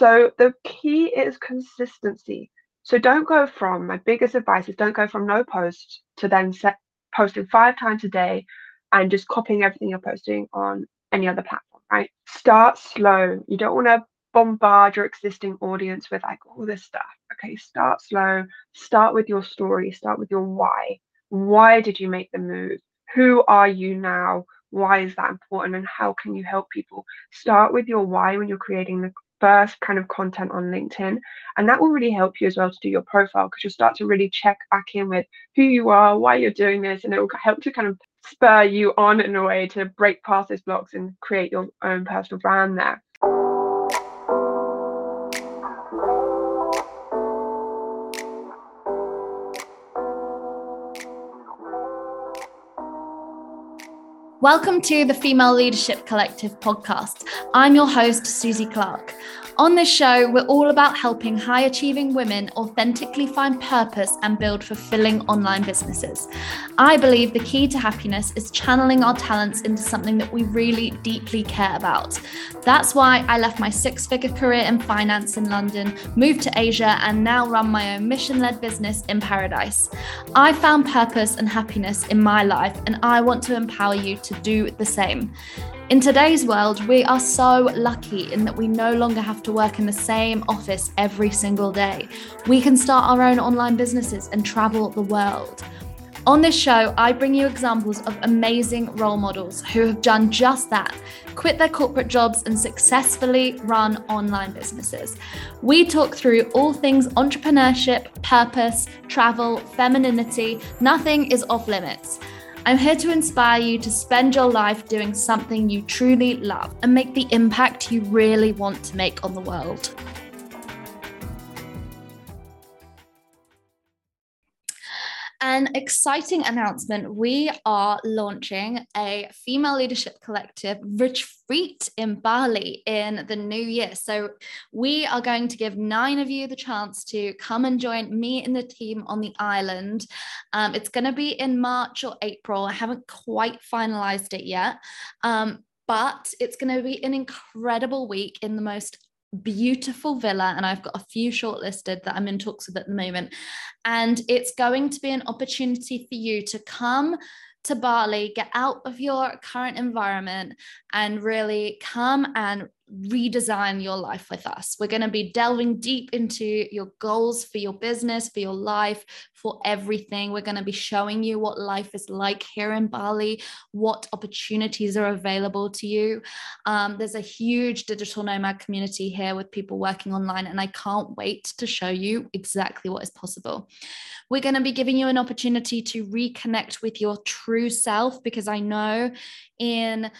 So the key is consistency. So don't go from my biggest advice is don't go from no post to then set posting five times a day and just copying everything you're posting on any other platform, right? Start slow. You don't want to bombard your existing audience with like all this stuff. Okay, start slow. Start with your story. Start with your why. Why did you make the move? Who are you now? Why is that important? And how can you help people? Start with your why when you're creating the first kind of content on LinkedIn. And that will really help you as well to do your profile because you'll start to really check back in with who you are, why you're doing this, and it will help to kind of spur you on in a way to break past those blocks and create your own personal brand there. Welcome to the Female Leadership Collective podcast. I'm your host, Suzie Clark. On this show, we're all about helping high achieving women authentically find purpose and build fulfilling online businesses. I believe the key to happiness is channeling our talents into something that we really deeply care about. That's why I left my six figure career in finance in London, moved to Asia, and now run my own mission led business in paradise. I found purpose and happiness in my life, and I want to empower you to do the same. In today's world, we are so lucky in that we no longer have to work in the same office every single day. We can start our own online businesses and travel the world. On this show, I bring you examples of amazing role models who have done just that quit their corporate jobs and successfully run online businesses. We talk through all things entrepreneurship, purpose, travel, femininity. Nothing is off limits. I'm here to inspire you to spend your life doing something you truly love and make the impact you really want to make on the world. An exciting announcement. We are launching a female leadership collective retreat in Bali in the new year. So, we are going to give nine of you the chance to come and join me and the team on the island. Um, it's going to be in March or April. I haven't quite finalized it yet. Um, but it's going to be an incredible week in the most beautiful villa and I've got a few shortlisted that I'm in talks with at the moment. And it's going to be an opportunity for you to come to Bali, get out of your current environment and really come and redesign your life with us. We're going to be delving deep into your goals for your business, for your life, for everything. We're going to be showing you what life is like here in Bali, what opportunities are available to you. Um, there's a huge digital nomad community here with people working online, and I can't wait to show you exactly what is possible. We're going to be giving you an opportunity to reconnect with your true self because I know in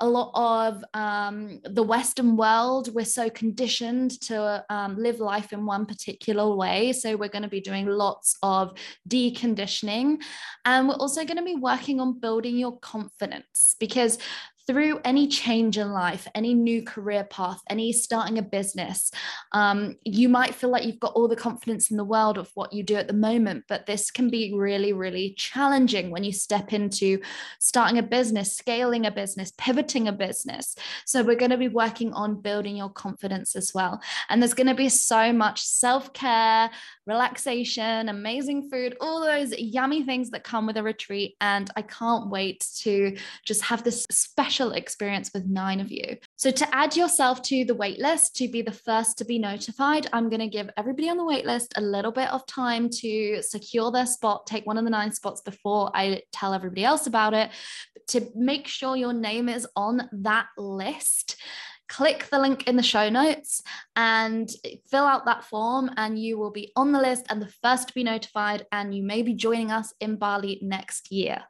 a lot of um, the Western world, we're so conditioned to um, live life in one particular way. So, we're going to be doing lots of deconditioning. And we're also going to be working on building your confidence because through any change in life, any new career path, any starting a business, um, you might feel like you've got all the confidence in the world of what you do at the moment, but this can be really, really challenging when you step into starting a business, scaling a business, pivoting a business. So, we're going to be working on building your confidence as well. And there's going to be so much self care, relaxation, amazing food, all those yummy things that come with a retreat. And I can't wait to just have this special special experience with nine of you. So, to add yourself to the waitlist to be the first to be notified, I'm going to give everybody on the waitlist a little bit of time to secure their spot, take one of the nine spots before I tell everybody else about it, to make sure your name is on that list click the link in the show notes and fill out that form and you will be on the list and the first to be notified and you may be joining us in Bali next year.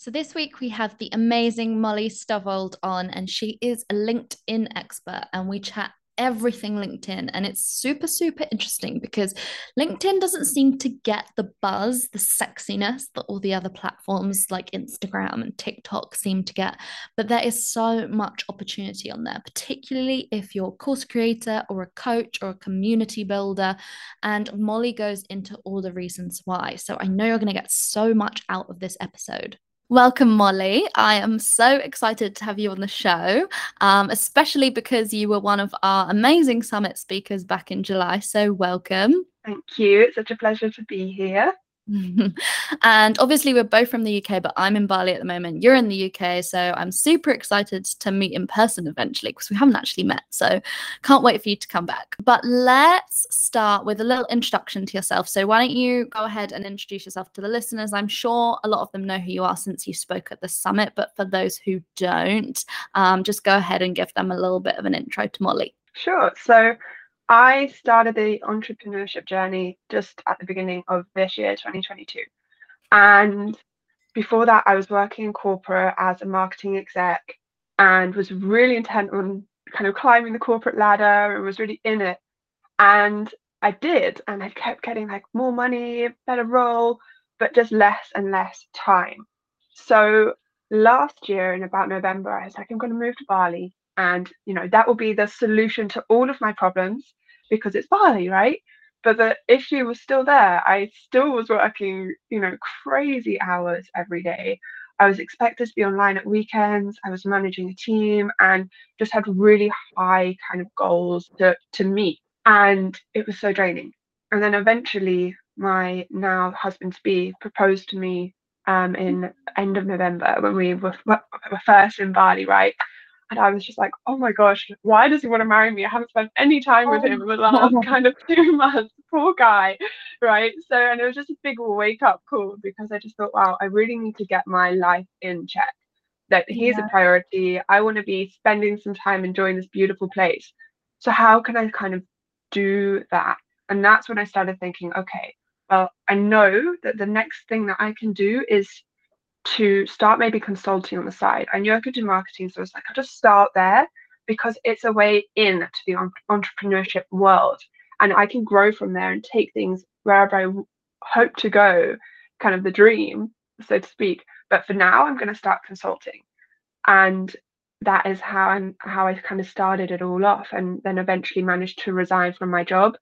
So this week we have the amazing Molly Stovold on, and she is a LinkedIn expert, and we chat everything LinkedIn. And it's super, super interesting because LinkedIn doesn't seem to get the buzz, the sexiness that all the other platforms like Instagram and TikTok seem to get. But there is so much opportunity on there, particularly if you're a course creator or a coach or a community builder. And Molly goes into all the reasons why. So I know you're going to get so much out of this episode. Welcome, Molly. I am so excited to have you on the show, um, especially because you were one of our amazing summit speakers back in July. So, welcome. Thank you. It's such a pleasure to be here. and obviously, we're both from the UK, but I'm in Bali at the moment. You're in the UK, so I'm super excited to meet in person eventually because we haven't actually met. So can't wait for you to come back. But let's start with a little introduction to yourself. So why don't you go ahead and introduce yourself to the listeners? I'm sure a lot of them know who you are since you spoke at the summit, but for those who don't, um, just go ahead and give them a little bit of an intro to Molly. Sure. So I started the entrepreneurship journey just at the beginning of this year, 2022. And before that, I was working in corporate as a marketing exec and was really intent on kind of climbing the corporate ladder and was really in it. And I did, and I kept getting like more money, better role, but just less and less time. So last year in about November, I was like, I'm going to move to Bali. And, you know, that will be the solution to all of my problems because it's Bali, right? But the issue was still there. I still was working, you know, crazy hours every day. I was expected to be online at weekends. I was managing a team and just had really high kind of goals to, to meet. And it was so draining. And then eventually, my now husband to be proposed to me um, in end of November when we were, were first in Bali, right? And I was just like, oh my gosh, why does he want to marry me? I haven't spent any time with him oh, in the last kind of two months. Poor guy. Right. So, and it was just a big wake up call because I just thought, wow, I really need to get my life in check. That he's yeah. a priority. I want to be spending some time enjoying this beautiful place. So, how can I kind of do that? And that's when I started thinking, okay, well, I know that the next thing that I can do is to start maybe consulting on the side. I knew I could do marketing, so I was like, I'll just start there because it's a way in to the entrepreneurship world. And I can grow from there and take things wherever I hope to go, kind of the dream, so to speak. But for now, I'm going to start consulting. And that is how I'm how I kind of started it all off and then eventually managed to resign from my job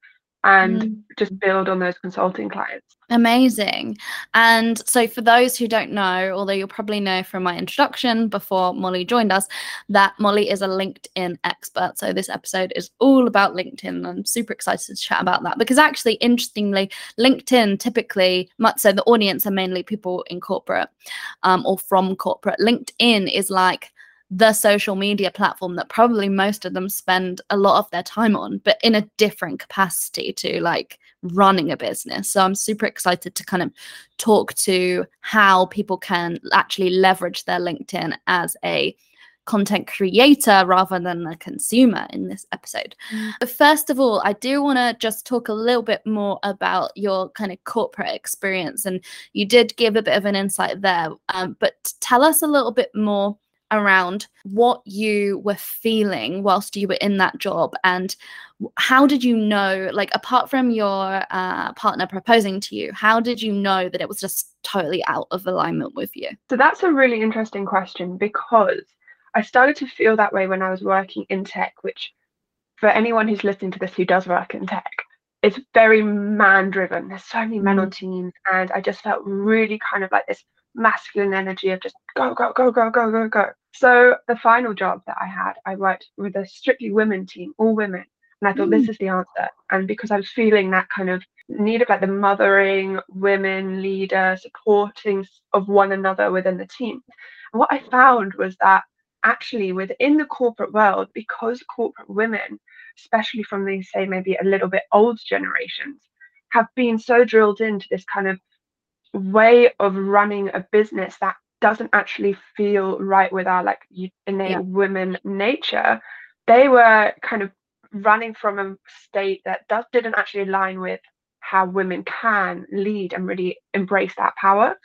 and mm. just build on those consulting clients. Amazing. And so, for those who don't know, although you'll probably know from my introduction before Molly joined us, that Molly is a LinkedIn expert. So, this episode is all about LinkedIn. I'm super excited to chat about that because, actually, interestingly, LinkedIn typically, much so the audience are mainly people in corporate um, or from corporate. LinkedIn is like the social media platform that probably most of them spend a lot of their time on, but in a different capacity to like running a business. So I'm super excited to kind of talk to how people can actually leverage their LinkedIn as a content creator rather than a consumer in this episode. Mm. But first of all, I do want to just talk a little bit more about your kind of corporate experience. And you did give a bit of an insight there, um, but tell us a little bit more around what you were feeling whilst you were in that job? And how did you know like apart from your uh, partner proposing to you how did you know that it was just totally out of alignment with you? So that's a really interesting question because i started to feel that way when i was working in tech which for anyone who's listening to this who does work in tech it's very man driven there's so many men mm. on teams and i just felt really kind of like this masculine energy of just go, go, go, go, go, go, go. So the final job that I had, I worked with a strictly women team, all women. And I thought mm. this is the answer. And because I was feeling that kind of need of like the mothering, women, leader, supporting of one another within the team. And what I found was that actually within the corporate world, because corporate women, especially from the say maybe a little bit old generations, have been so drilled into this kind of way of running a business that doesn't actually feel right with our like innate yeah. women nature they were kind of running from a state that does, didn't actually align with how women can lead and really embrace that power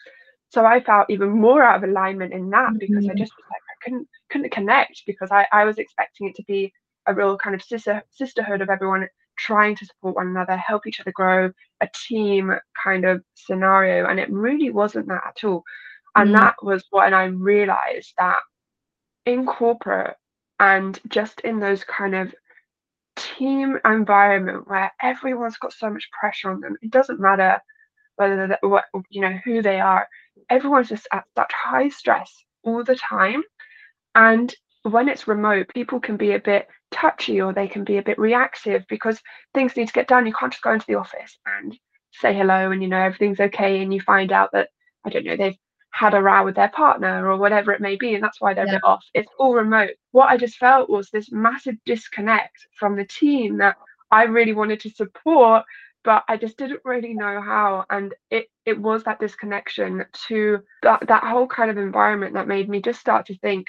so i felt even more out of alignment in that because mm-hmm. i just was like i couldn't couldn't connect because I, I was expecting it to be a real kind of sister sisterhood of everyone trying to support one another, help each other grow, a team kind of scenario. And it really wasn't that at all. And mm. that was when I realized that in corporate and just in those kind of team environment where everyone's got so much pressure on them, it doesn't matter whether what you know who they are everyone's just at such high stress all the time. And when it's remote, people can be a bit touchy or they can be a bit reactive because things need to get done. You can't just go into the office and say hello and you know everything's okay and you find out that I don't know they've had a row with their partner or whatever it may be and that's why they're yeah. a bit off. It's all remote. What I just felt was this massive disconnect from the team that I really wanted to support but I just didn't really know how. And it it was that disconnection to that that whole kind of environment that made me just start to think,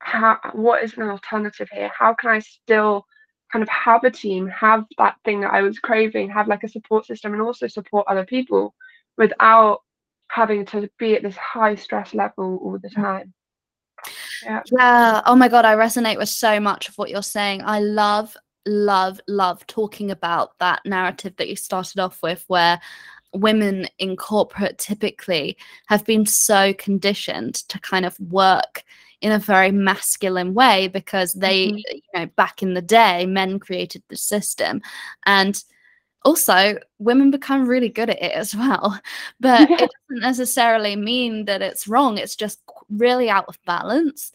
how what is an alternative here? How can I still kind of have a team, have that thing that I was craving, have like a support system and also support other people without having to be at this high stress level all the mm. time. Yeah. yeah. Oh my God. I resonate with so much of what you're saying. I love love, love talking about that narrative that you started off with, where women in corporate typically have been so conditioned to kind of work in a very masculine way because they, mm-hmm. you know, back in the day, men created the system. And also, women become really good at it as well. But yeah. it doesn't necessarily mean that it's wrong, it's just really out of balance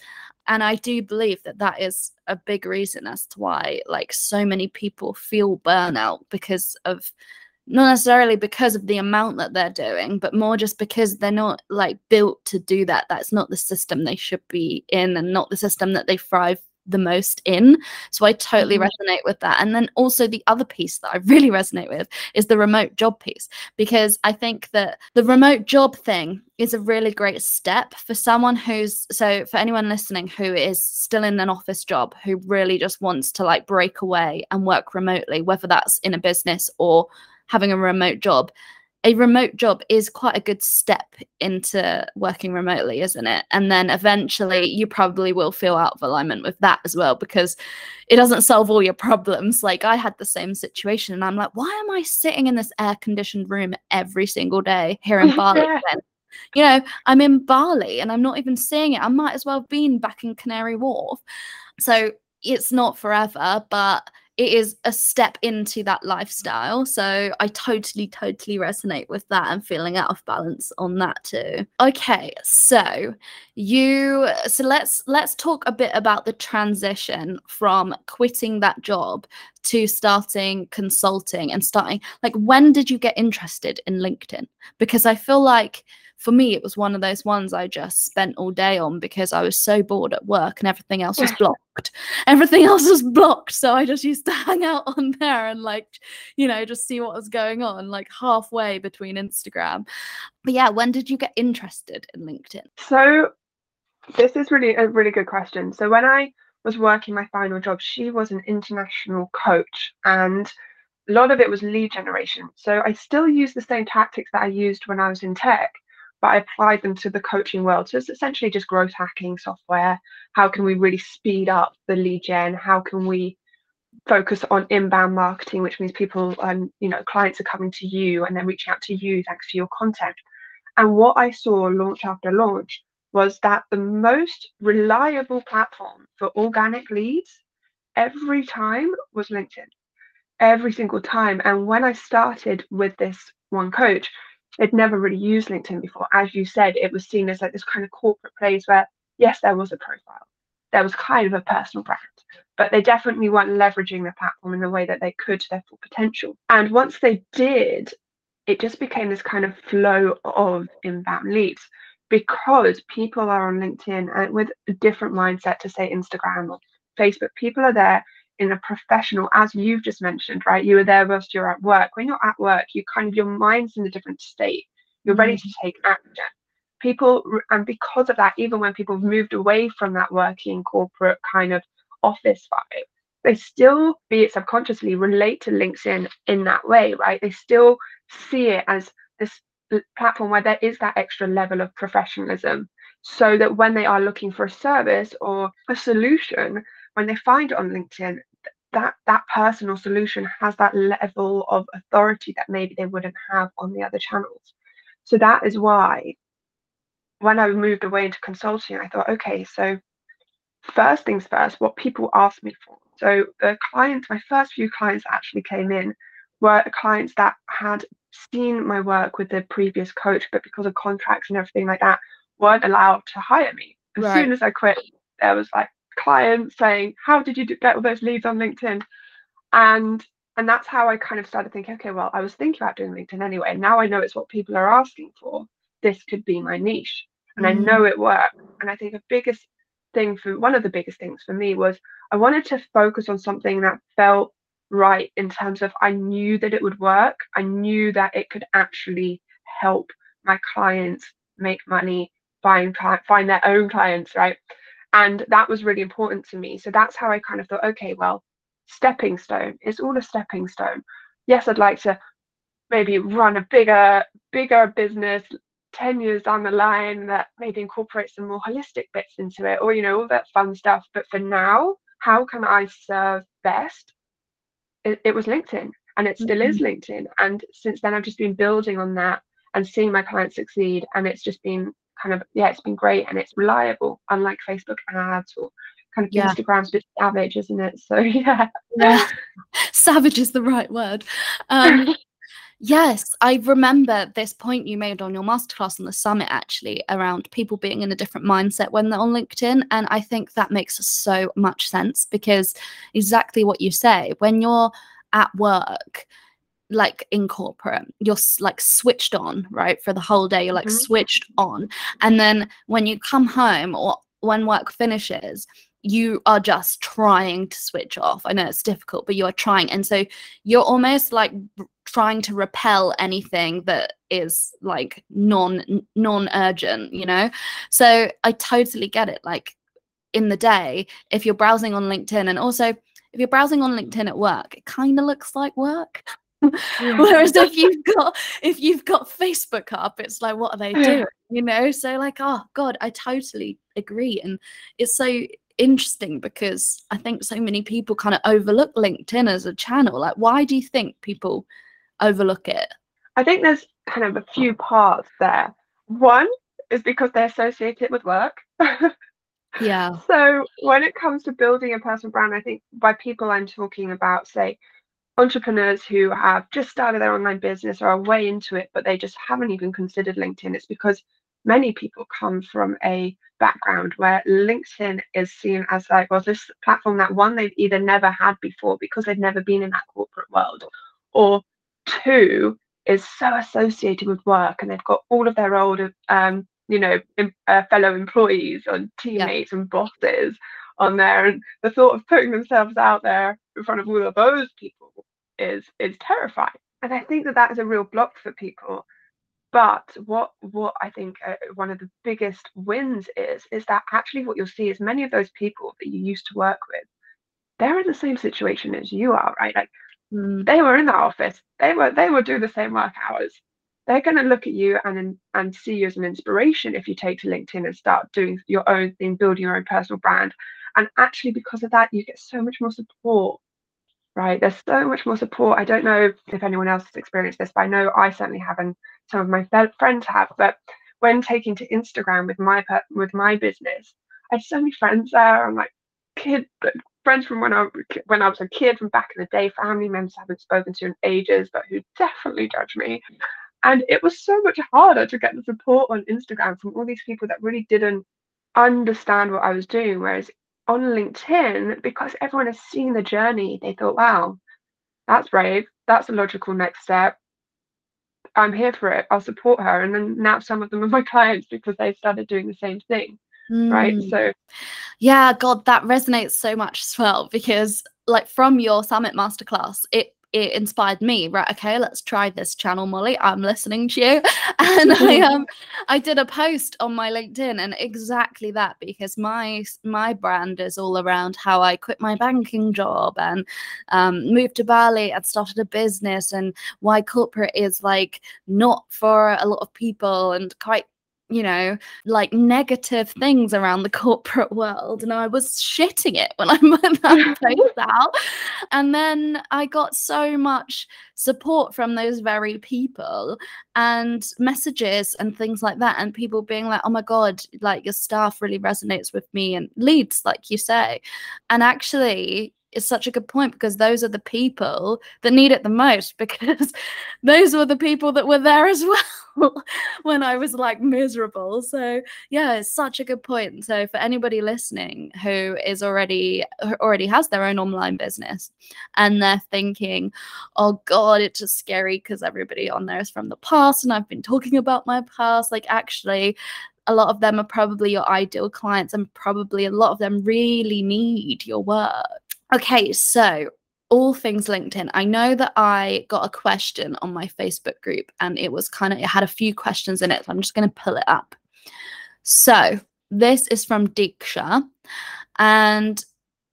and i do believe that that is a big reason as to why like so many people feel burnout because of not necessarily because of the amount that they're doing but more just because they're not like built to do that that's not the system they should be in and not the system that they thrive the most in. So I totally mm-hmm. resonate with that. And then also the other piece that I really resonate with is the remote job piece, because I think that the remote job thing is a really great step for someone who's so for anyone listening who is still in an office job who really just wants to like break away and work remotely, whether that's in a business or having a remote job a remote job is quite a good step into working remotely, isn't it? And then eventually you probably will feel out of alignment with that as well because it doesn't solve all your problems. Like I had the same situation and I'm like, why am I sitting in this air conditioned room every single day here in Bali? yeah. You know, I'm in Bali and I'm not even seeing it. I might as well have been back in Canary Wharf. So it's not forever, but it is a step into that lifestyle. So I totally, totally resonate with that and feeling out of balance on that too. Okay, so you so let's let's talk a bit about the transition from quitting that job to starting consulting and starting like when did you get interested in LinkedIn? Because I feel like for me, it was one of those ones I just spent all day on because I was so bored at work and everything else was blocked. everything else was blocked. So I just used to hang out on there and, like, you know, just see what was going on, like halfway between Instagram. But yeah, when did you get interested in LinkedIn? So this is really a really good question. So when I was working my final job, she was an international coach and a lot of it was lead generation. So I still use the same tactics that I used when I was in tech, but I applied them to the coaching world. So it's essentially just growth hacking software. How can we really speed up the lead gen? How can we focus on inbound marketing, which means people, um, you know, clients are coming to you and then reaching out to you thanks to your content. And what I saw launch after launch was that the most reliable platform for organic leads every time was LinkedIn. Every single time. And when I started with this one coach, they'd never really used LinkedIn before. As you said, it was seen as like this kind of corporate place where, yes, there was a profile, there was kind of a personal brand, but they definitely weren't leveraging the platform in the way that they could to their full potential. And once they did, it just became this kind of flow of inbound leads because people are on LinkedIn and with a different mindset to say Instagram or Facebook. People are there in a professional, as you've just mentioned, right? You were there whilst you're at work. When you're at work, you kind of your mind's in a different state. You're ready to mm. take action. People, and because of that, even when people have moved away from that working corporate kind of office vibe, they still, be it subconsciously, relate to LinkedIn in that way, right? They still see it as this platform where there is that extra level of professionalism so that when they are looking for a service or a solution when they find it on LinkedIn, that that person or solution has that level of authority that maybe they wouldn't have on the other channels. So that is why when I moved away into consulting, I thought, okay, so first things first, what people ask me for. So the clients, my first few clients actually came in were clients that had seen my work with the previous coach, but because of contracts and everything like that, weren't allowed to hire me. As right. soon as I quit, there was like clients saying, "How did you get all those leads on LinkedIn?" And and that's how I kind of started thinking, okay, well, I was thinking about doing LinkedIn anyway. Now I know it's what people are asking for. This could be my niche, and mm. I know it worked. And I think the biggest thing for one of the biggest things for me was I wanted to focus on something that felt right in terms of I knew that it would work. I knew that it could actually help my clients make money, find find their own clients, right? And that was really important to me. So that's how I kind of thought, okay, well, stepping stone. It's all a stepping stone. Yes, I'd like to maybe run a bigger, bigger business 10 years down the line that maybe incorporates some more holistic bits into it or, you know, all that fun stuff. But for now, how can I serve best? It, it was LinkedIn and it still mm-hmm. is LinkedIn. And since then, I've just been building on that and seeing my clients succeed. And it's just been kind of, yeah, it's been great and it's reliable, unlike Facebook ads or kind of yeah. Instagram's a bit savage, isn't it? So yeah. yeah. savage is the right word. Um, yes, I remember this point you made on your masterclass on the summit actually around people being in a different mindset when they're on LinkedIn. And I think that makes so much sense because exactly what you say, when you're at work, like in corporate you're like switched on right for the whole day you're like mm-hmm. switched on and then when you come home or when work finishes you are just trying to switch off. I know it's difficult, but you are trying. And so you're almost like trying to repel anything that is like non non urgent, you know? So I totally get it. Like in the day, if you're browsing on LinkedIn and also if you're browsing on LinkedIn at work, it kind of looks like work. Whereas if you've got if you've got Facebook up, it's like what are they doing? You know? So like, oh God, I totally agree. And it's so interesting because I think so many people kind of overlook LinkedIn as a channel. Like, why do you think people overlook it? I think there's kind of a few parts there. One is because they associate it with work. yeah. So when it comes to building a personal brand, I think by people I'm talking about, say, entrepreneurs who have just started their online business or are way into it, but they just haven't even considered LinkedIn. It's because many people come from a background where LinkedIn is seen as like, well, this platform that one, they've either never had before because they've never been in that corporate world, or two, is so associated with work and they've got all of their old, um, you know, uh, fellow employees and teammates yeah. and bosses on there. And the thought of putting themselves out there in front of all of those people is is terrifying. And I think that that is a real block for people. But what what I think uh, one of the biggest wins is is that actually what you'll see is many of those people that you used to work with, they're in the same situation as you are, right? Like mm. they were in the office, they were they will do the same work hours. They're going to look at you and and see you as an inspiration if you take to LinkedIn and start doing your own thing, building your own personal brand. And actually, because of that, you get so much more support right? There's so much more support. I don't know if anyone else has experienced this, but I know I certainly have, and some of my friends have. But when taking to Instagram with my with my business, I had so many friends there. I'm like kid friends from when I when I was a kid from back in the day, family members I haven't spoken to in ages, but who definitely judge me. And it was so much harder to get the support on Instagram from all these people that really didn't understand what I was doing. Whereas on LinkedIn, because everyone has seen the journey, they thought, wow, that's brave. That's a logical next step. I'm here for it. I'll support her. And then now some of them are my clients because they started doing the same thing. Mm. Right. Hmm. So, yeah, God, that resonates so much as well because, like, from your summit masterclass, it it inspired me right okay let's try this channel molly i'm listening to you. And i um i did a post on my linkedin and exactly that because my my brand is all around how i quit my banking job and um, moved to bali and started a business and why corporate is like not for a lot of people and quite you know, like negative mm. things around the corporate world. And I was shitting it when I put that post out. And then I got so much support from those very people and messages and things like that. And people being like, oh my God, like your staff really resonates with me and leads, like you say. And actually, it's such a good point because those are the people that need it the most because those were the people that were there as well when I was like miserable. So yeah, it's such a good point. So for anybody listening who is already who already has their own online business and they're thinking, oh God, it's just scary because everybody on there is from the past and I've been talking about my past. Like actually a lot of them are probably your ideal clients and probably a lot of them really need your work Okay, so all things LinkedIn. I know that I got a question on my Facebook group and it was kind of, it had a few questions in it. So I'm just going to pull it up. So this is from Diksha and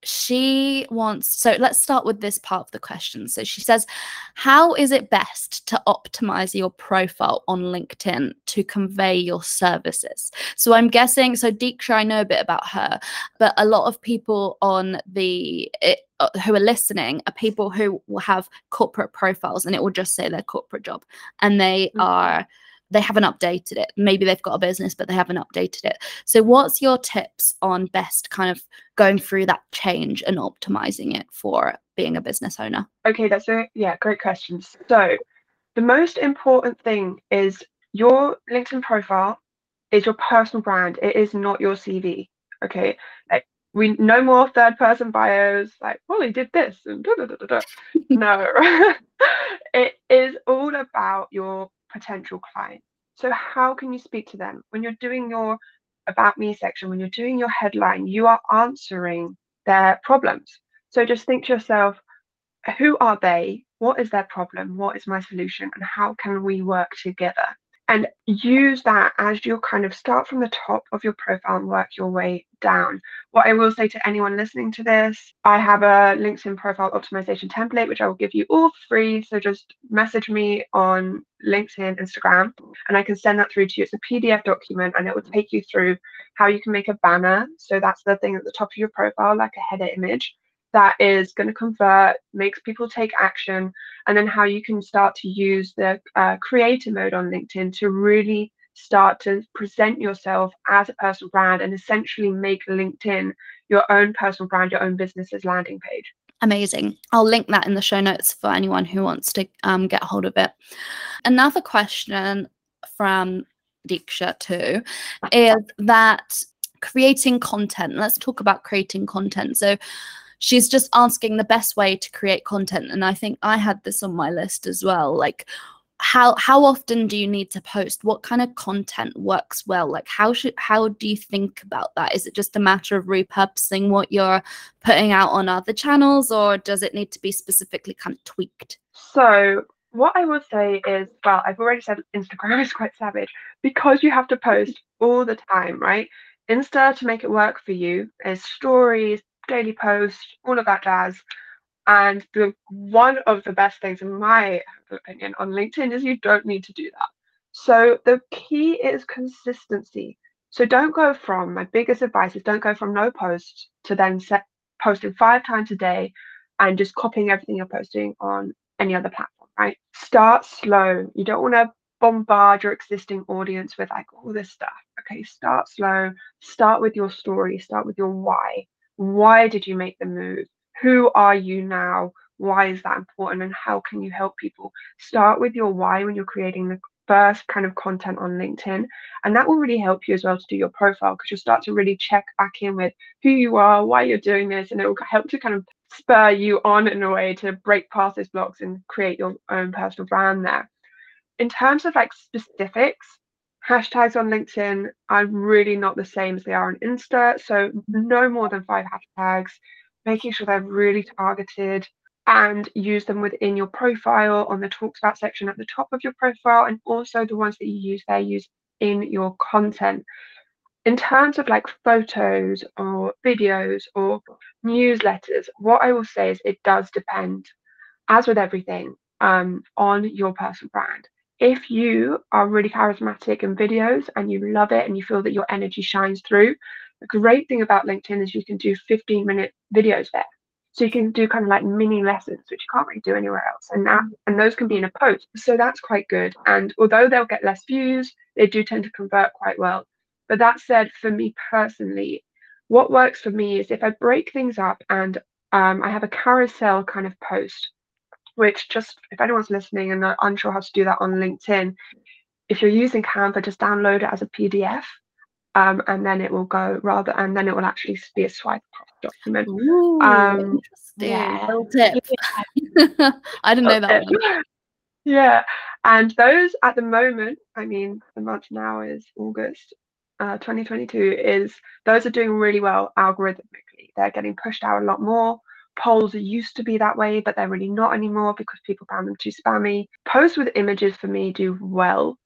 she wants so let's start with this part of the question so she says how is it best to optimize your profile on linkedin to convey your services so i'm guessing so diksha i know a bit about her but a lot of people on the it, uh, who are listening are people who will have corporate profiles and it will just say their corporate job and they mm-hmm. are they haven't updated it. Maybe they've got a business, but they haven't updated it. So, what's your tips on best kind of going through that change and optimizing it for being a business owner? Okay, that's a yeah, great question. So, the most important thing is your LinkedIn profile is your personal brand. It is not your CV. Okay, like we no more third person bios like well he did this and da, da, da, da. no it is all about your potential client. So, how can you speak to them? When you're doing your About Me section, when you're doing your headline, you are answering their problems. So, just think to yourself, who are they? What is their problem? What is my solution? And how can we work together? And use that as you kind of start from the top of your profile and work your way down. What I will say to anyone listening to this, I have a LinkedIn profile optimization template, which I will give you all free. So just message me on LinkedIn, Instagram, and I can send that through to you. It's a PDF document and it will take you through how you can make a banner. So that's the thing at the top of your profile, like a header image that is going to convert, makes people take action, and then how you can start to use the uh, creator mode on LinkedIn to really start to present yourself as a personal brand and essentially make LinkedIn your own personal brand, your own business's landing page. Amazing. I'll link that in the show notes for anyone who wants to um, get hold of it. Another question from Diksha too is that creating content. Let's talk about creating content. So she's just asking the best way to create content and i think i had this on my list as well like how how often do you need to post? What kind of content works well? Like how should how do you think about that? Is it just a matter of repurposing what you're putting out on other channels or does it need to be specifically kind of tweaked? So what i would say is well i've already said instagram is quite savage because you have to post all the time right? Insta to make it work for you is stories daily post, all of that jazz. And the one of the best things, in my opinion, on LinkedIn is you don't need to do that. So the key is consistency. So don't go from my biggest advice is don't go from no post to then set posting five times a day and just copying everything you're posting on any other platform, right? Start slow. You don't want to bombard your existing audience with like all this stuff. Okay, start slow. Start with your story. Start with your why. Why did you make the move? Who are you now? Why is that important? And how can you help people? Start with your why when you're creating the first kind of content on LinkedIn. And that will really help you as well to do your profile because you'll start to really check back in with who you are, why you're doing this, and it will help to kind of spur you on in a way to break past those blocks and create your own personal brand there. In terms of like specifics, hashtags on LinkedIn are really not the same as they are on Insta. So no more than five hashtags, making sure they're really targeted and use them within your profile on the talks about section at the top of your profile and also the ones that you use there use in your content. In terms of like photos or videos or newsletters, what I will say is it does depend, as with everything, um, on your personal brand if you are really charismatic in videos and you love it and you feel that your energy shines through, the great thing about LinkedIn is you can do 15 minute videos there. So you can do kind of like mini lessons, which you can't really do anywhere else. And that and those can be in a post. So that's quite good. And although they'll get less views, they do tend to convert quite well. But that said, for me personally, what works for me is if I break things up and um, I have a carousel kind of post, which just if anyone's listening and unsure how to do that on LinkedIn, if you're using Canva, just download it as a PDF. Um, and then it will go rather, and then it will actually be a swipe document. Ooh, Um, yeah. yeah. I didn't know that one. Yeah, and those at the moment, I mean, the month now is August, uh, 2022, is those are doing really well algorithmically. They're getting pushed out a lot more. Polls used to be that way, but they're really not anymore because people found them too spammy. Posts with images for me do well,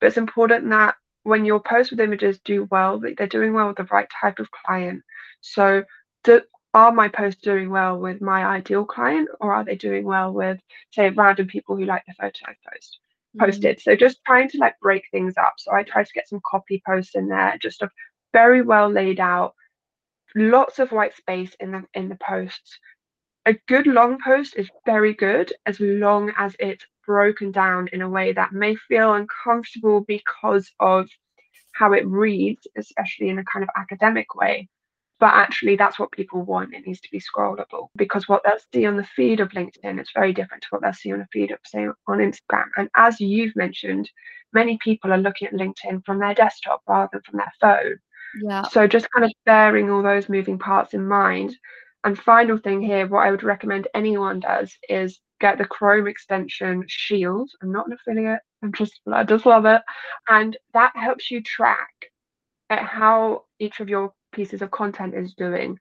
but it's important that when your posts with images do well, that they're doing well with the right type of client. So, do, are my posts doing well with my ideal client, or are they doing well with, say, random people who like the photo I post Mm. posted? So just trying to like break things up. So I try to get some copy posts in there, just a very well laid out, lots of white space in the in the posts. A good long post is very good as long as it's broken down in a way that may feel uncomfortable because of how it reads, especially in a kind of academic way. But actually, that's what people want. It needs to be scrollable because what they'll see on the feed of LinkedIn is very different to what they'll see on a feed of, say, on Instagram. And as you've mentioned, many people are looking at LinkedIn from their desktop rather than from their phone. Yeah. So just kind of bearing all those moving parts in mind. And final thing here, what I would recommend anyone does is get the Chrome extension Shield. I'm not an affiliate. I'm just I just love it, and that helps you track at how each of your pieces of content is doing,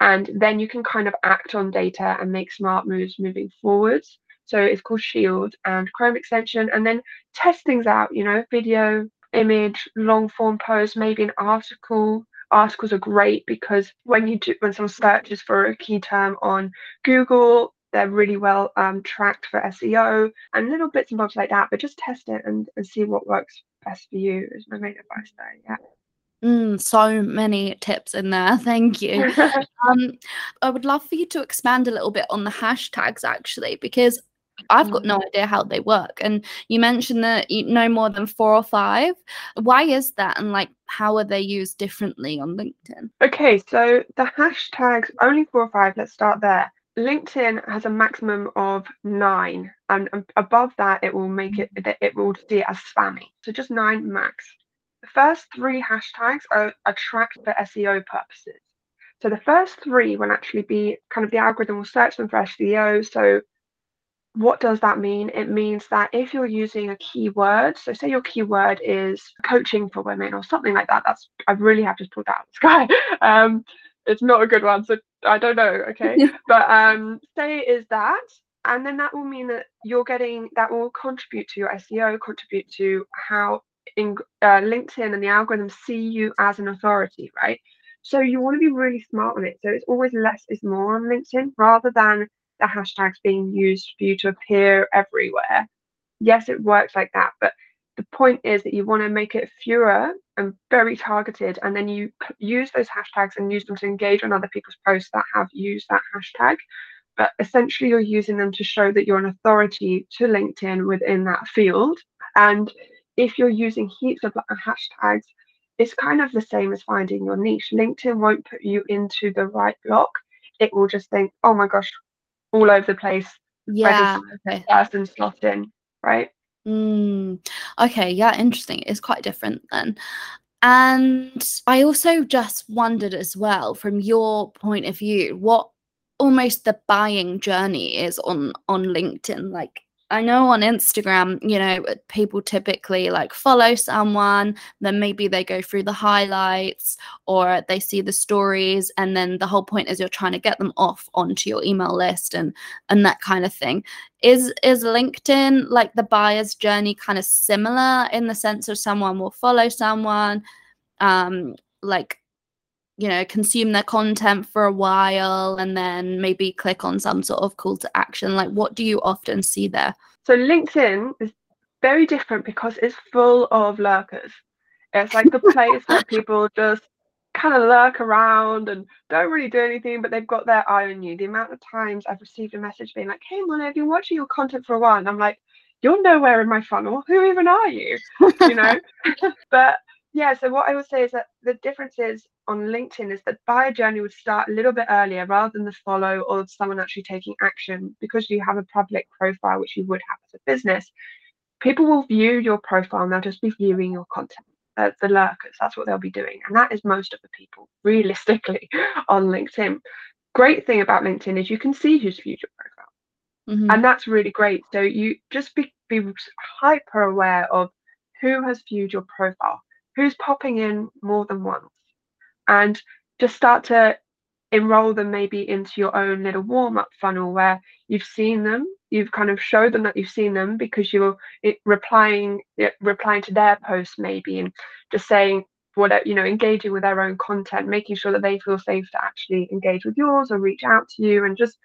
and then you can kind of act on data and make smart moves moving forwards. So it's called Shield and Chrome extension, and then test things out. You know, video, image, long form post, maybe an article. Articles are great because when you do when someone searches for a key term on Google, they're really well um, tracked for SEO and little bits and bobs like that. But just test it and, and see what works best for you is my main advice there. Mm, so many tips in there. Thank you. Um, I would love for you to expand a little bit on the hashtags actually, because I've got no idea how they work. And you mentioned that you know more than four or five. Why is that? And like, how are they used differently on LinkedIn? Okay, so the hashtags only four or five. Let's start there. LinkedIn has a maximum of nine, and um, above that, it will make it that it will see it as spammy. So just nine max. The first three hashtags are, are tracked for SEO purposes. So the first three will actually be kind of the algorithm will search them for SEO. So what does that mean? It means that if you're using a keyword, so say your keyword is coaching for women or something like that, that's I really have to pull that out of the sky. Um, it's not a good one, so I don't know. Okay, but um, say it is that, and then that will mean that you're getting that will contribute to your SEO, contribute to how in uh, LinkedIn and the algorithm see you as an authority, right? So you want to be really smart on it. So it's always less is more on LinkedIn rather than the hashtags being used for you to appear everywhere. Yes, it works like that, but the point is that you want to make it fewer and very targeted, and then you use those hashtags and use them to engage on other people's posts that have used that hashtag. But essentially, you're using them to show that you're an authority to LinkedIn within that field. And if you're using heaps of hashtags, it's kind of the same as finding your niche. LinkedIn won't put you into the right block. It will just think, oh my gosh, all over the place. Yeah. Okay. Person slot in, right? Mm, okay, yeah, interesting. It's quite different then. And I also just wondered as well, from your point of view, what almost the buying journey is on on LinkedIn. Like I know on Instagram, you know, people typically like follow someone, then maybe they go through the highlights or they see the stories, and then the whole point is you're trying to get them off onto your email list and and that kind of thing. Is is LinkedIn like the buyer's journey kind of similar in the sense of someone will follow someone, um, like you know, consume their content for a while and then maybe click on some sort of call to action? Like, what do you often see there? So LinkedIn is very different because it's full of lurkers. It's like the place where people just kind of lurk around and don't really do anything, but they've got their eye on you. The amount of times I've received a message being like, "Hey, Mona, I've been watching your content for a while," and I'm like, "You're nowhere in my funnel. Who even are you?" You know. but Yeah, so what I would say is that the difference is on LinkedIn is that buyer journey would start a little bit earlier rather than the follow or someone actually taking action because you have a public profile, which you would have as a business. People will view your profile and they'll just be viewing your content. Uh, the lurkers, that's what they'll be doing. And that is most of the people realistically on LinkedIn. Great thing about LinkedIn is you can see who's viewed your profile. Mm-hmm. And that's really great. So you just be, be hyper aware of who has viewed your profile who's popping in more than once? And just start to enroll them maybe into your own little warm up funnel where you've seen them you've kind of showed them that you've seen them because you're replying replying to their posts maybe and just saying what you know engaging with their own content making sure that they feel safe to actually engage with yours or reach out to you and just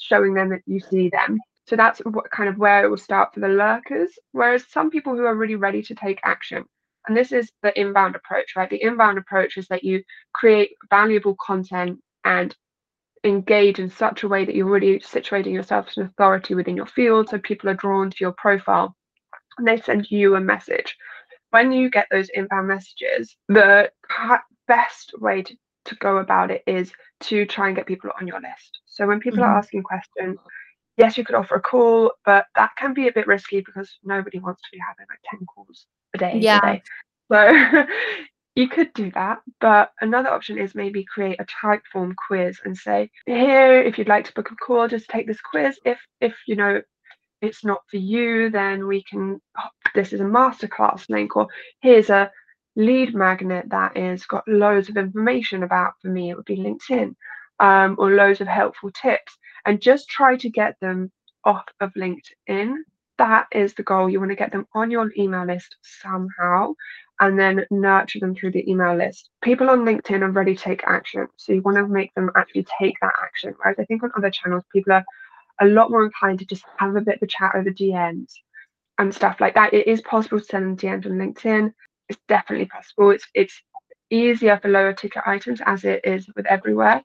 showing them that you see them. So that's what kind of where it will start for the lurkers whereas some people who are really ready to take action and this is the inbound approach, right? The inbound approach is that you create valuable content and engage in such a way that you're really situating yourself as an authority within your field. So people are drawn to your profile and they send you a message. When you get those inbound messages, the best way to, to go about it is to try and get people on your list. So when people mm-hmm. are asking questions, yes, you could offer a call, but that can be a bit risky because nobody wants to be having like 10 calls a day. Yeah. A day. So you could do that. But another option is maybe create a type form quiz and say, here, if you'd like to book a call, just take this quiz. If if you know it's not for you, then we can this is a masterclass link, or here's a lead magnet that is got loads of information about for me, it would be LinkedIn, um, or loads of helpful tips and just try to get them off of LinkedIn. That is the goal. You want to get them on your email list somehow and then nurture them through the email list. People on LinkedIn are ready to take action. So you want to make them actually take that action. Whereas I think on other channels, people are a lot more inclined to just have a bit of a chat over DMs and stuff like that. It is possible to send DMs on LinkedIn. It's definitely possible. It's it's easier for lower ticket items as it is with everywhere.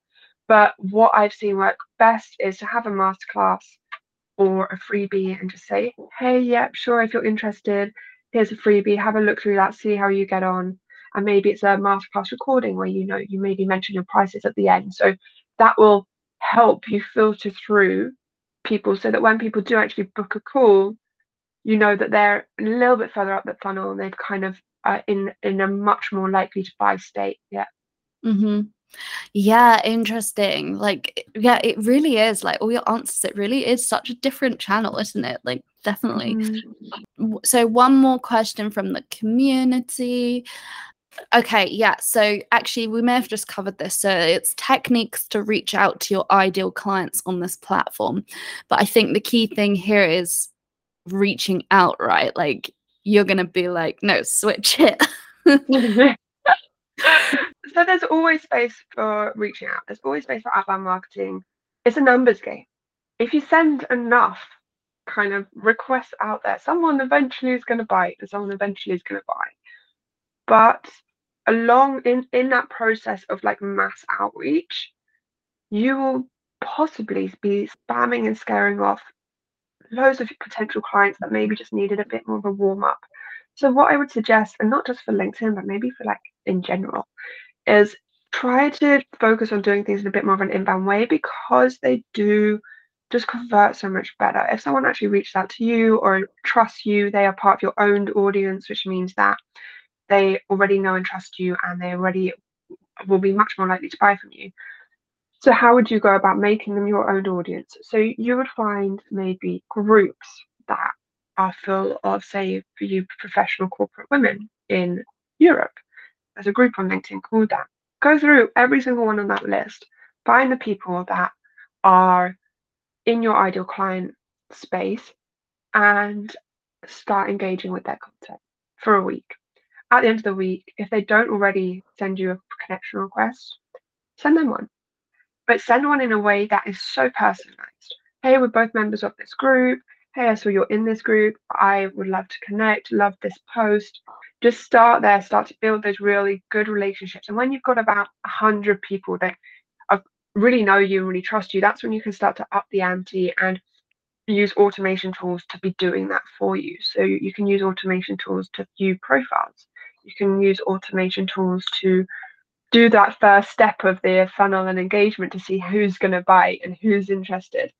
But what I've seen work best is to have a masterclass or a freebie and just say, hey, yep, sure, if you're interested, here's a freebie, have a look through that, see how you get on. And maybe it's a masterclass recording where you know you maybe mention your prices at the end. So that will help you filter through people so that when people do actually book a call, you know that they're a little bit further up the funnel and they've kind of uh, in in a much more likely to buy state. Yeah. Mm-hmm. Yeah, interesting. Like, yeah, it really is. Like all your answers, it really is such a different channel, isn't it? Like, definitely. Mm-hmm. So, one more question from the community. Okay, yeah. So, actually, we may have just covered this. So, it's techniques to reach out to your ideal clients on this platform. But I think the key thing here is reaching out, right? Like, you're going to be like, no, switch it. so there's always space for reaching out. There's always space for outbound marketing. It's a numbers game. If you send enough kind of requests out there, someone eventually is going to bite and someone eventually is going to buy. But along in, in that process of like mass outreach, you will possibly be spamming and scaring off loads of potential clients that maybe just needed a bit more of a warm up. So what I would suggest, and not just for LinkedIn, but maybe for like in general, is try to focus on doing things in a bit more of an inbound way because they do just convert so much better. If someone actually reaches out to you or trusts you, they are part of your owned audience, which means that they already know and trust you and they already will be much more likely to buy from you. So, how would you go about making them your own audience? So, you would find maybe groups that are full of, say, for you, professional corporate women in Europe there's a group on LinkedIn called that. Go through every single one on that list. Find the people that are in your ideal client space and start engaging with their content for a week. At the end of the week, if they don't already send you a connection request, send them one. But send one in a way that is so personalized. Hey, we're both members of this group. Hey, I saw you're in this group. I would love to connect. Love this post just start there, start to build those really good relationships. And when you've got about a hundred people that really know you and really trust you, that's when you can start to up the ante and use automation tools to be doing that for you. So you can use automation tools to view profiles. You can use automation tools to do that first step of the funnel and engagement to see who's going to buy and who's interested.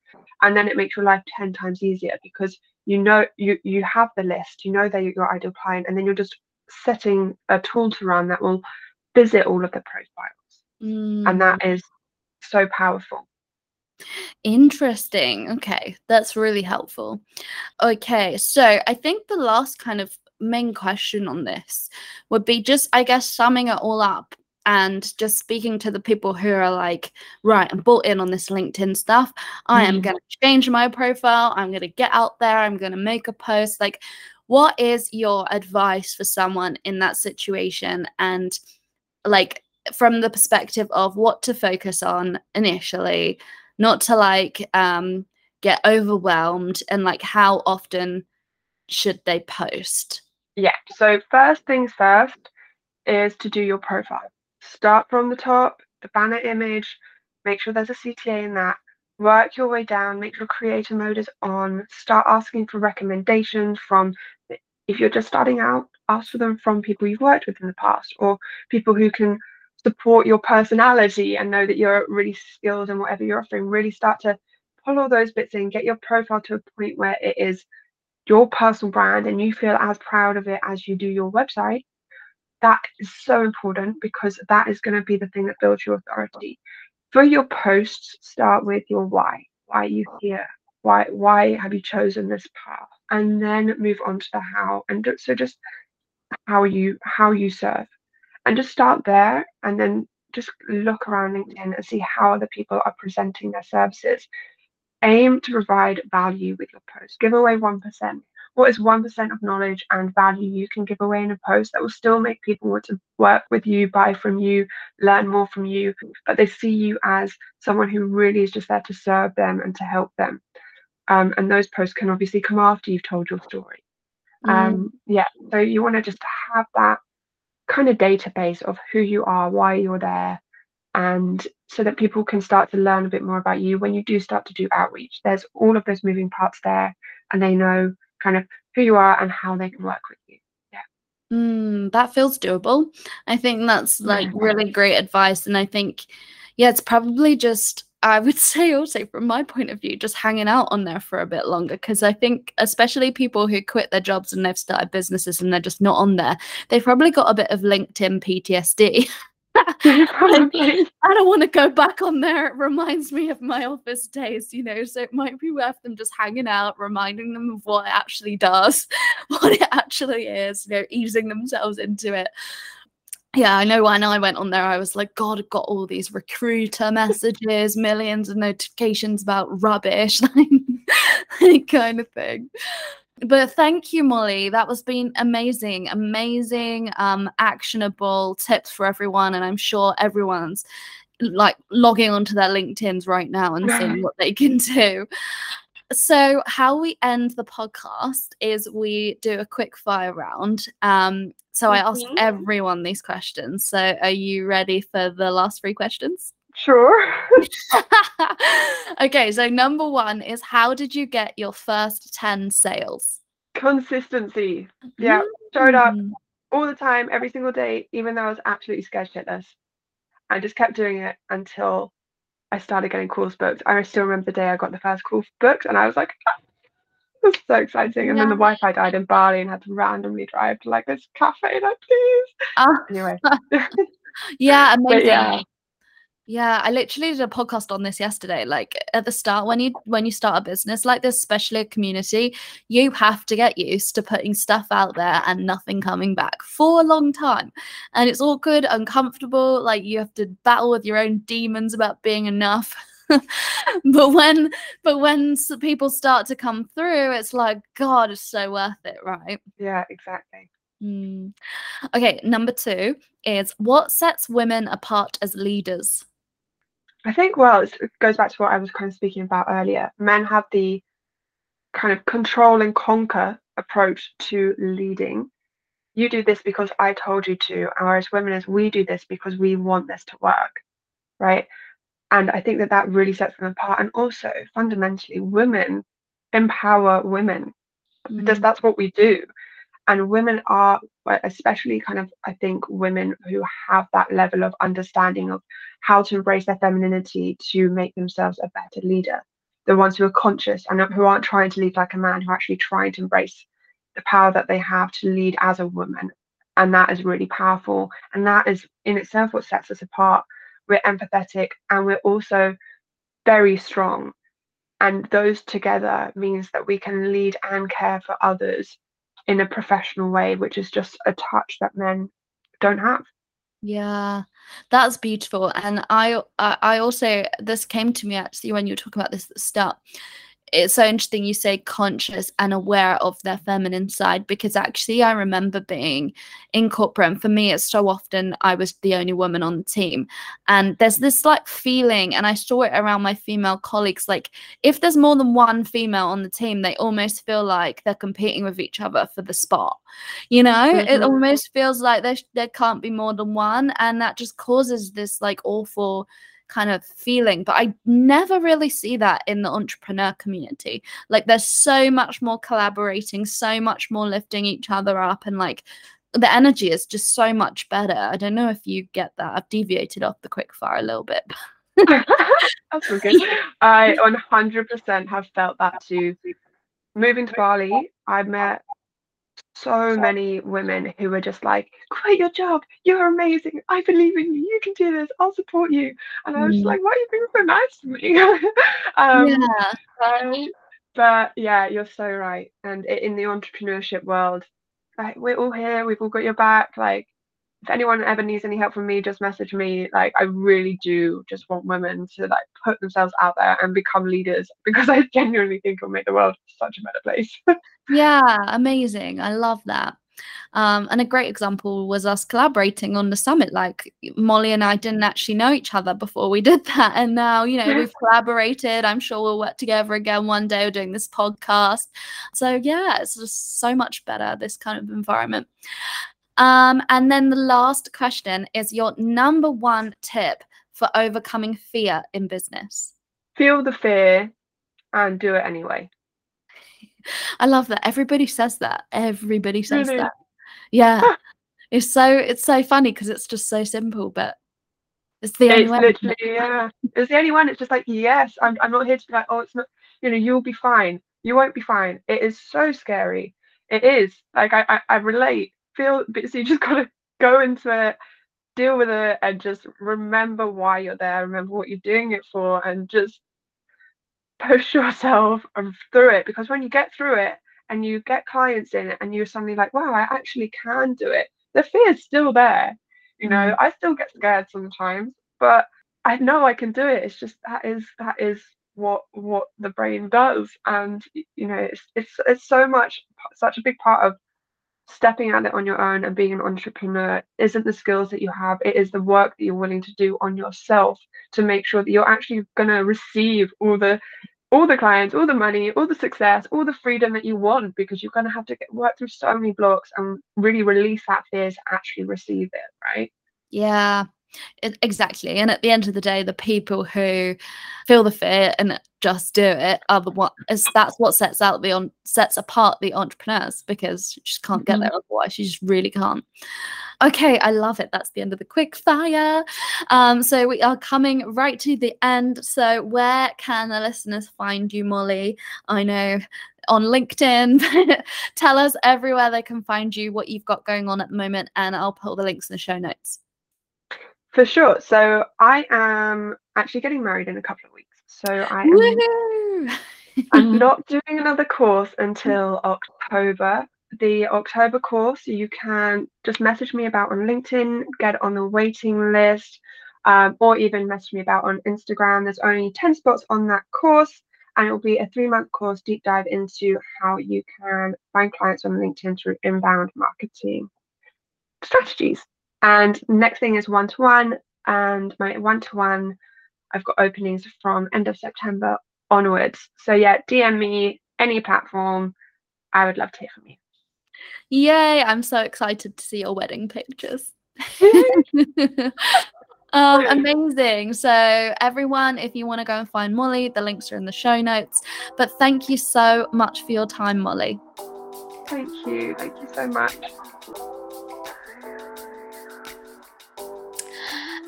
And then it makes your life 10 times easier because you know you you have the list, you know they're your ideal client, and then you're just setting a tool to run that will visit all of the profiles. Mm. And that is so powerful. Interesting. Okay, that's really helpful. Okay, so I think the last kind of main question on this would be just, I guess, summing it all up and just speaking to the people who are like, right, I'm bought in on this LinkedIn stuff. I am mm. going to change my profile. I'm going to get out there. I'm going to make a post. Like, what is your advice for someone in that situation? And like, from the perspective of what to focus on initially, not to like um, get overwhelmed, and like how often should they post? Yeah. So, first things first is to do your profile. Start from the top, the banner image, make sure there's a CTA in that. Work your way down, make sure creator mode is on. Start asking for recommendations from, if you're just starting out, ask for them from people you've worked with in the past or people who can support your personality and know that you're really skilled in whatever you're offering. Really start to pull all those bits in, get your profile to a point where it is your personal brand and you feel as proud of it as you do your website that is so important because that is going to be the thing that builds your authority. For your posts, start with your why. Why are you here? Why why have you chosen this path? And then move on to the how. And so just how you how you serve. And just start there and then just look around LinkedIn and see how other people are presenting their services. Aim to provide value with your post. Give away 1% what is 1% of knowledge and value you can give away in a post that will still make people want to work with you, buy from you, learn more from you, but they see you as someone who really is just there to serve them and to help them. Um, and those posts can obviously come after you've told your story. Mm. Um, yeah, so you want to just have that kind of database of who you are, why you're there, and so that people can start to learn a bit more about you when you do start to do outreach. There's all of those moving parts there, and they know kind of who you are and how they can work with you. Yeah. Mm, that feels doable. I think that's like yeah. really great advice. And I think, yeah, it's probably just, I would say also from my point of view, just hanging out on there for a bit longer. Cause I think, especially people who quit their jobs and they've started businesses and they're just not on there, they've probably got a bit of LinkedIn PTSD. I don't want to go back on there. It reminds me of my office days, you know. So it might be worth them just hanging out, reminding them of what it actually does, what it actually is, you know, easing themselves into it. Yeah, I know when I went on there, I was like, God, I've got all these recruiter messages, millions of notifications about rubbish, like kind of thing but thank you molly. That was been amazing amazing um actionable tips for everyone and i'm sure everyone's like logging onto their linkedins right now and seeing what they can do. So how we end the podcast is we do a quick fire round um so i ask everyone these questions. So are you ready for the last three questions Sure. okay, so number one is how did you get your first 10 sales? Consistency. Yeah, mm. showed up mm. all the time, every single day, even though I was absolutely scared shitless. I just kept doing it until I started getting calls booked. I still remember the day I got the first call booked, and I was like, this is so exciting. And yeah. then the Wi Fi died in Bali and had to randomly drive to like this cafe, like, please. Uh, anyway. yeah, amazing. yeah. Yeah, I literally did a podcast on this yesterday. Like at the start, when you when you start a business like this, especially a community, you have to get used to putting stuff out there and nothing coming back for a long time. And it's awkward, uncomfortable, like you have to battle with your own demons about being enough. but when but when people start to come through, it's like, God, it's so worth it, right? Yeah, exactly. Mm. Okay, number two is what sets women apart as leaders? I think, well, it goes back to what I was kind of speaking about earlier. Men have the kind of control and conquer approach to leading. You do this because I told you to, whereas women is we do this because we want this to work, right? And I think that that really sets them apart. And also, fundamentally, women empower women mm. because that's what we do. And women are, especially kind of, I think, women who have that level of understanding of how to embrace their femininity to make themselves a better leader. The ones who are conscious and who aren't trying to lead like a man, who are actually trying to embrace the power that they have to lead as a woman. And that is really powerful. And that is in itself what sets us apart. We're empathetic and we're also very strong. And those together means that we can lead and care for others in a professional way, which is just a touch that men don't have. Yeah, that's beautiful. And I I also this came to me actually when you were talking about this at the start it's so interesting you say conscious and aware of their feminine side because actually I remember being in corporate and for me it's so often I was the only woman on the team and there's this like feeling and I saw it around my female colleagues like if there's more than one female on the team they almost feel like they're competing with each other for the spot you know mm-hmm. it almost feels like there, there can't be more than one and that just causes this like awful kind of feeling but i never really see that in the entrepreneur community. Like there's so much more collaborating so much more lifting each other up and like the energy is just so much better. I don't know if you get that. I've deviated off the quick fire a little bit. That's okay i 100% have felt that too. Moving to bali i met so many women who were just like, quit your job. You're amazing. I believe in you. You can do this. I'll support you. And I was mm. like, why are you being so nice to me? um, yeah. but yeah, you're so right. And in the entrepreneurship world, like we're all here. We've all got your back. Like if anyone ever needs any help from me, just message me. Like I really do just want women to like put themselves out there and become leaders because I genuinely think it'll make the world such a better place. yeah, amazing. I love that. Um, and a great example was us collaborating on the summit. Like Molly and I didn't actually know each other before we did that. And now, you know, we've collaborated. I'm sure we'll work together again one day. We're doing this podcast. So, yeah, it's just so much better, this kind of environment. Um, and then the last question is your number one tip for overcoming fear in business? Feel the fear and do it anyway. I love that. Everybody says that. Everybody says really? that. Yeah. it's so it's so funny because it's just so simple, but it's the only one. Literally, yeah. It's the only one. It's just like, yes, I'm I'm not here to be like, oh, it's not you know, you'll be fine. You won't be fine. It is so scary. It is. Like I I, I relate feel so you just gotta go into it deal with it and just remember why you're there remember what you're doing it for and just push yourself through it because when you get through it and you get clients in it and you're suddenly like wow i actually can do it the fear is still there you know mm. i still get scared sometimes but i know i can do it it's just that is that is what what the brain does and you know it's it's it's so much such a big part of stepping at it on your own and being an entrepreneur isn't the skills that you have. It is the work that you're willing to do on yourself to make sure that you're actually going to receive all the all the clients all the money all the success all the freedom that you want because you're going to have to get, work through so many blocks and really release that fear to actually receive it right? Yeah it, exactly. And at the end of the day, the people who feel the fear and just do it are the what is that's what sets out the on sets apart the entrepreneurs because you just can't get mm-hmm. there otherwise. You just really can't. Okay, I love it. That's the end of the quick fire. Um, so we are coming right to the end. So where can the listeners find you, Molly? I know on LinkedIn. Tell us everywhere they can find you, what you've got going on at the moment, and I'll put all the links in the show notes. For sure. So I am actually getting married in a couple of weeks. So I am I'm not doing another course until October. The October course you can just message me about on LinkedIn, get on the waiting list, um, or even message me about on Instagram. There's only 10 spots on that course, and it will be a three month course deep dive into how you can find clients on LinkedIn through inbound marketing strategies. And next thing is one to one. And my one to one, I've got openings from end of September onwards. So yeah, DM me any platform. I would love to hear from you. Yay! I'm so excited to see your wedding pictures. um, amazing. So, everyone, if you want to go and find Molly, the links are in the show notes. But thank you so much for your time, Molly. Thank you. Thank you so much.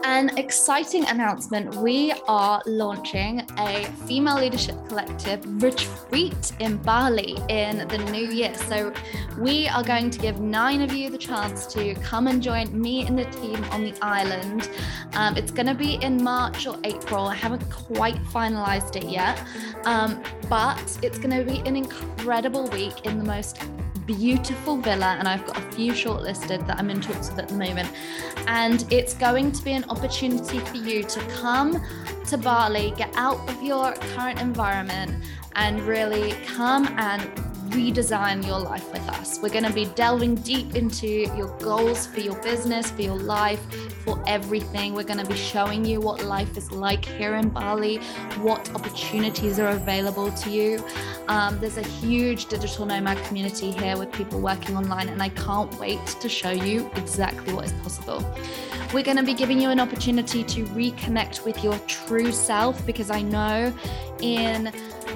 An exciting announcement. We are launching a female leadership collective retreat in Bali in the new year. So, we are going to give nine of you the chance to come and join me and the team on the island. Um, it's going to be in March or April. I haven't quite finalized it yet, um, but it's going to be an incredible week in the most beautiful villa, and I've got a few shortlisted that I'm in talks with at the moment. And it's going to be an opportunity for you to come to Bali, get out of your current environment, and really come and redesign your life with us. We're going to be delving deep into your goals for your business, for your life, for everything. We're going to be showing you what life is like here in Bali, what opportunities are available to you. Um, there's a huge digital nomad community here with people working online, and I can't wait to show you exactly what is possible. We're going to be giving you an opportunity to reconnect with your true self because I know in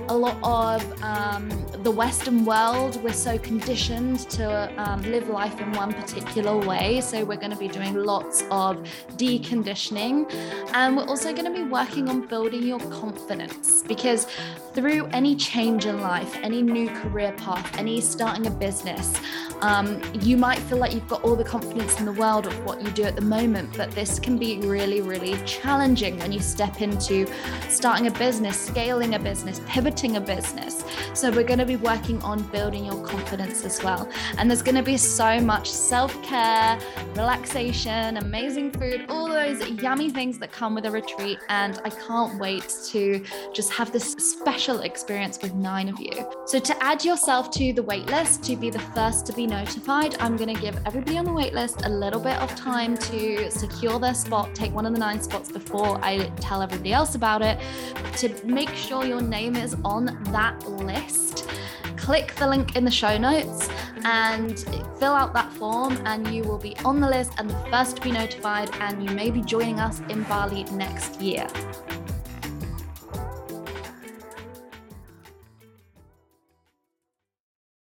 a lot of um, the Western world, we're so conditioned to um, live life in one particular way. So, we're going to be doing lots of deconditioning. And we're also going to be working on building your confidence because through any change in life, any new career path, any starting a business, um, you might feel like you've got all the confidence in the world of what you do at the moment, but this can be really, really challenging when you step into starting a business, scaling a business, pivoting a business. So, we're going to be working on building your confidence as well. And there's going to be so much self care, relaxation, amazing food, all those yummy things that come with a retreat. And I can't wait to just have this special experience with nine of you. So, to add yourself to the waitlist, to be the first to be notified, I'm going to give everybody on the waitlist a little bit of time to secure their spot, take one of the nine spots before I tell everybody else about it, to make sure your name is on that list click the link in the show notes and fill out that form and you will be on the list and the first to be notified and you may be joining us in Bali next year.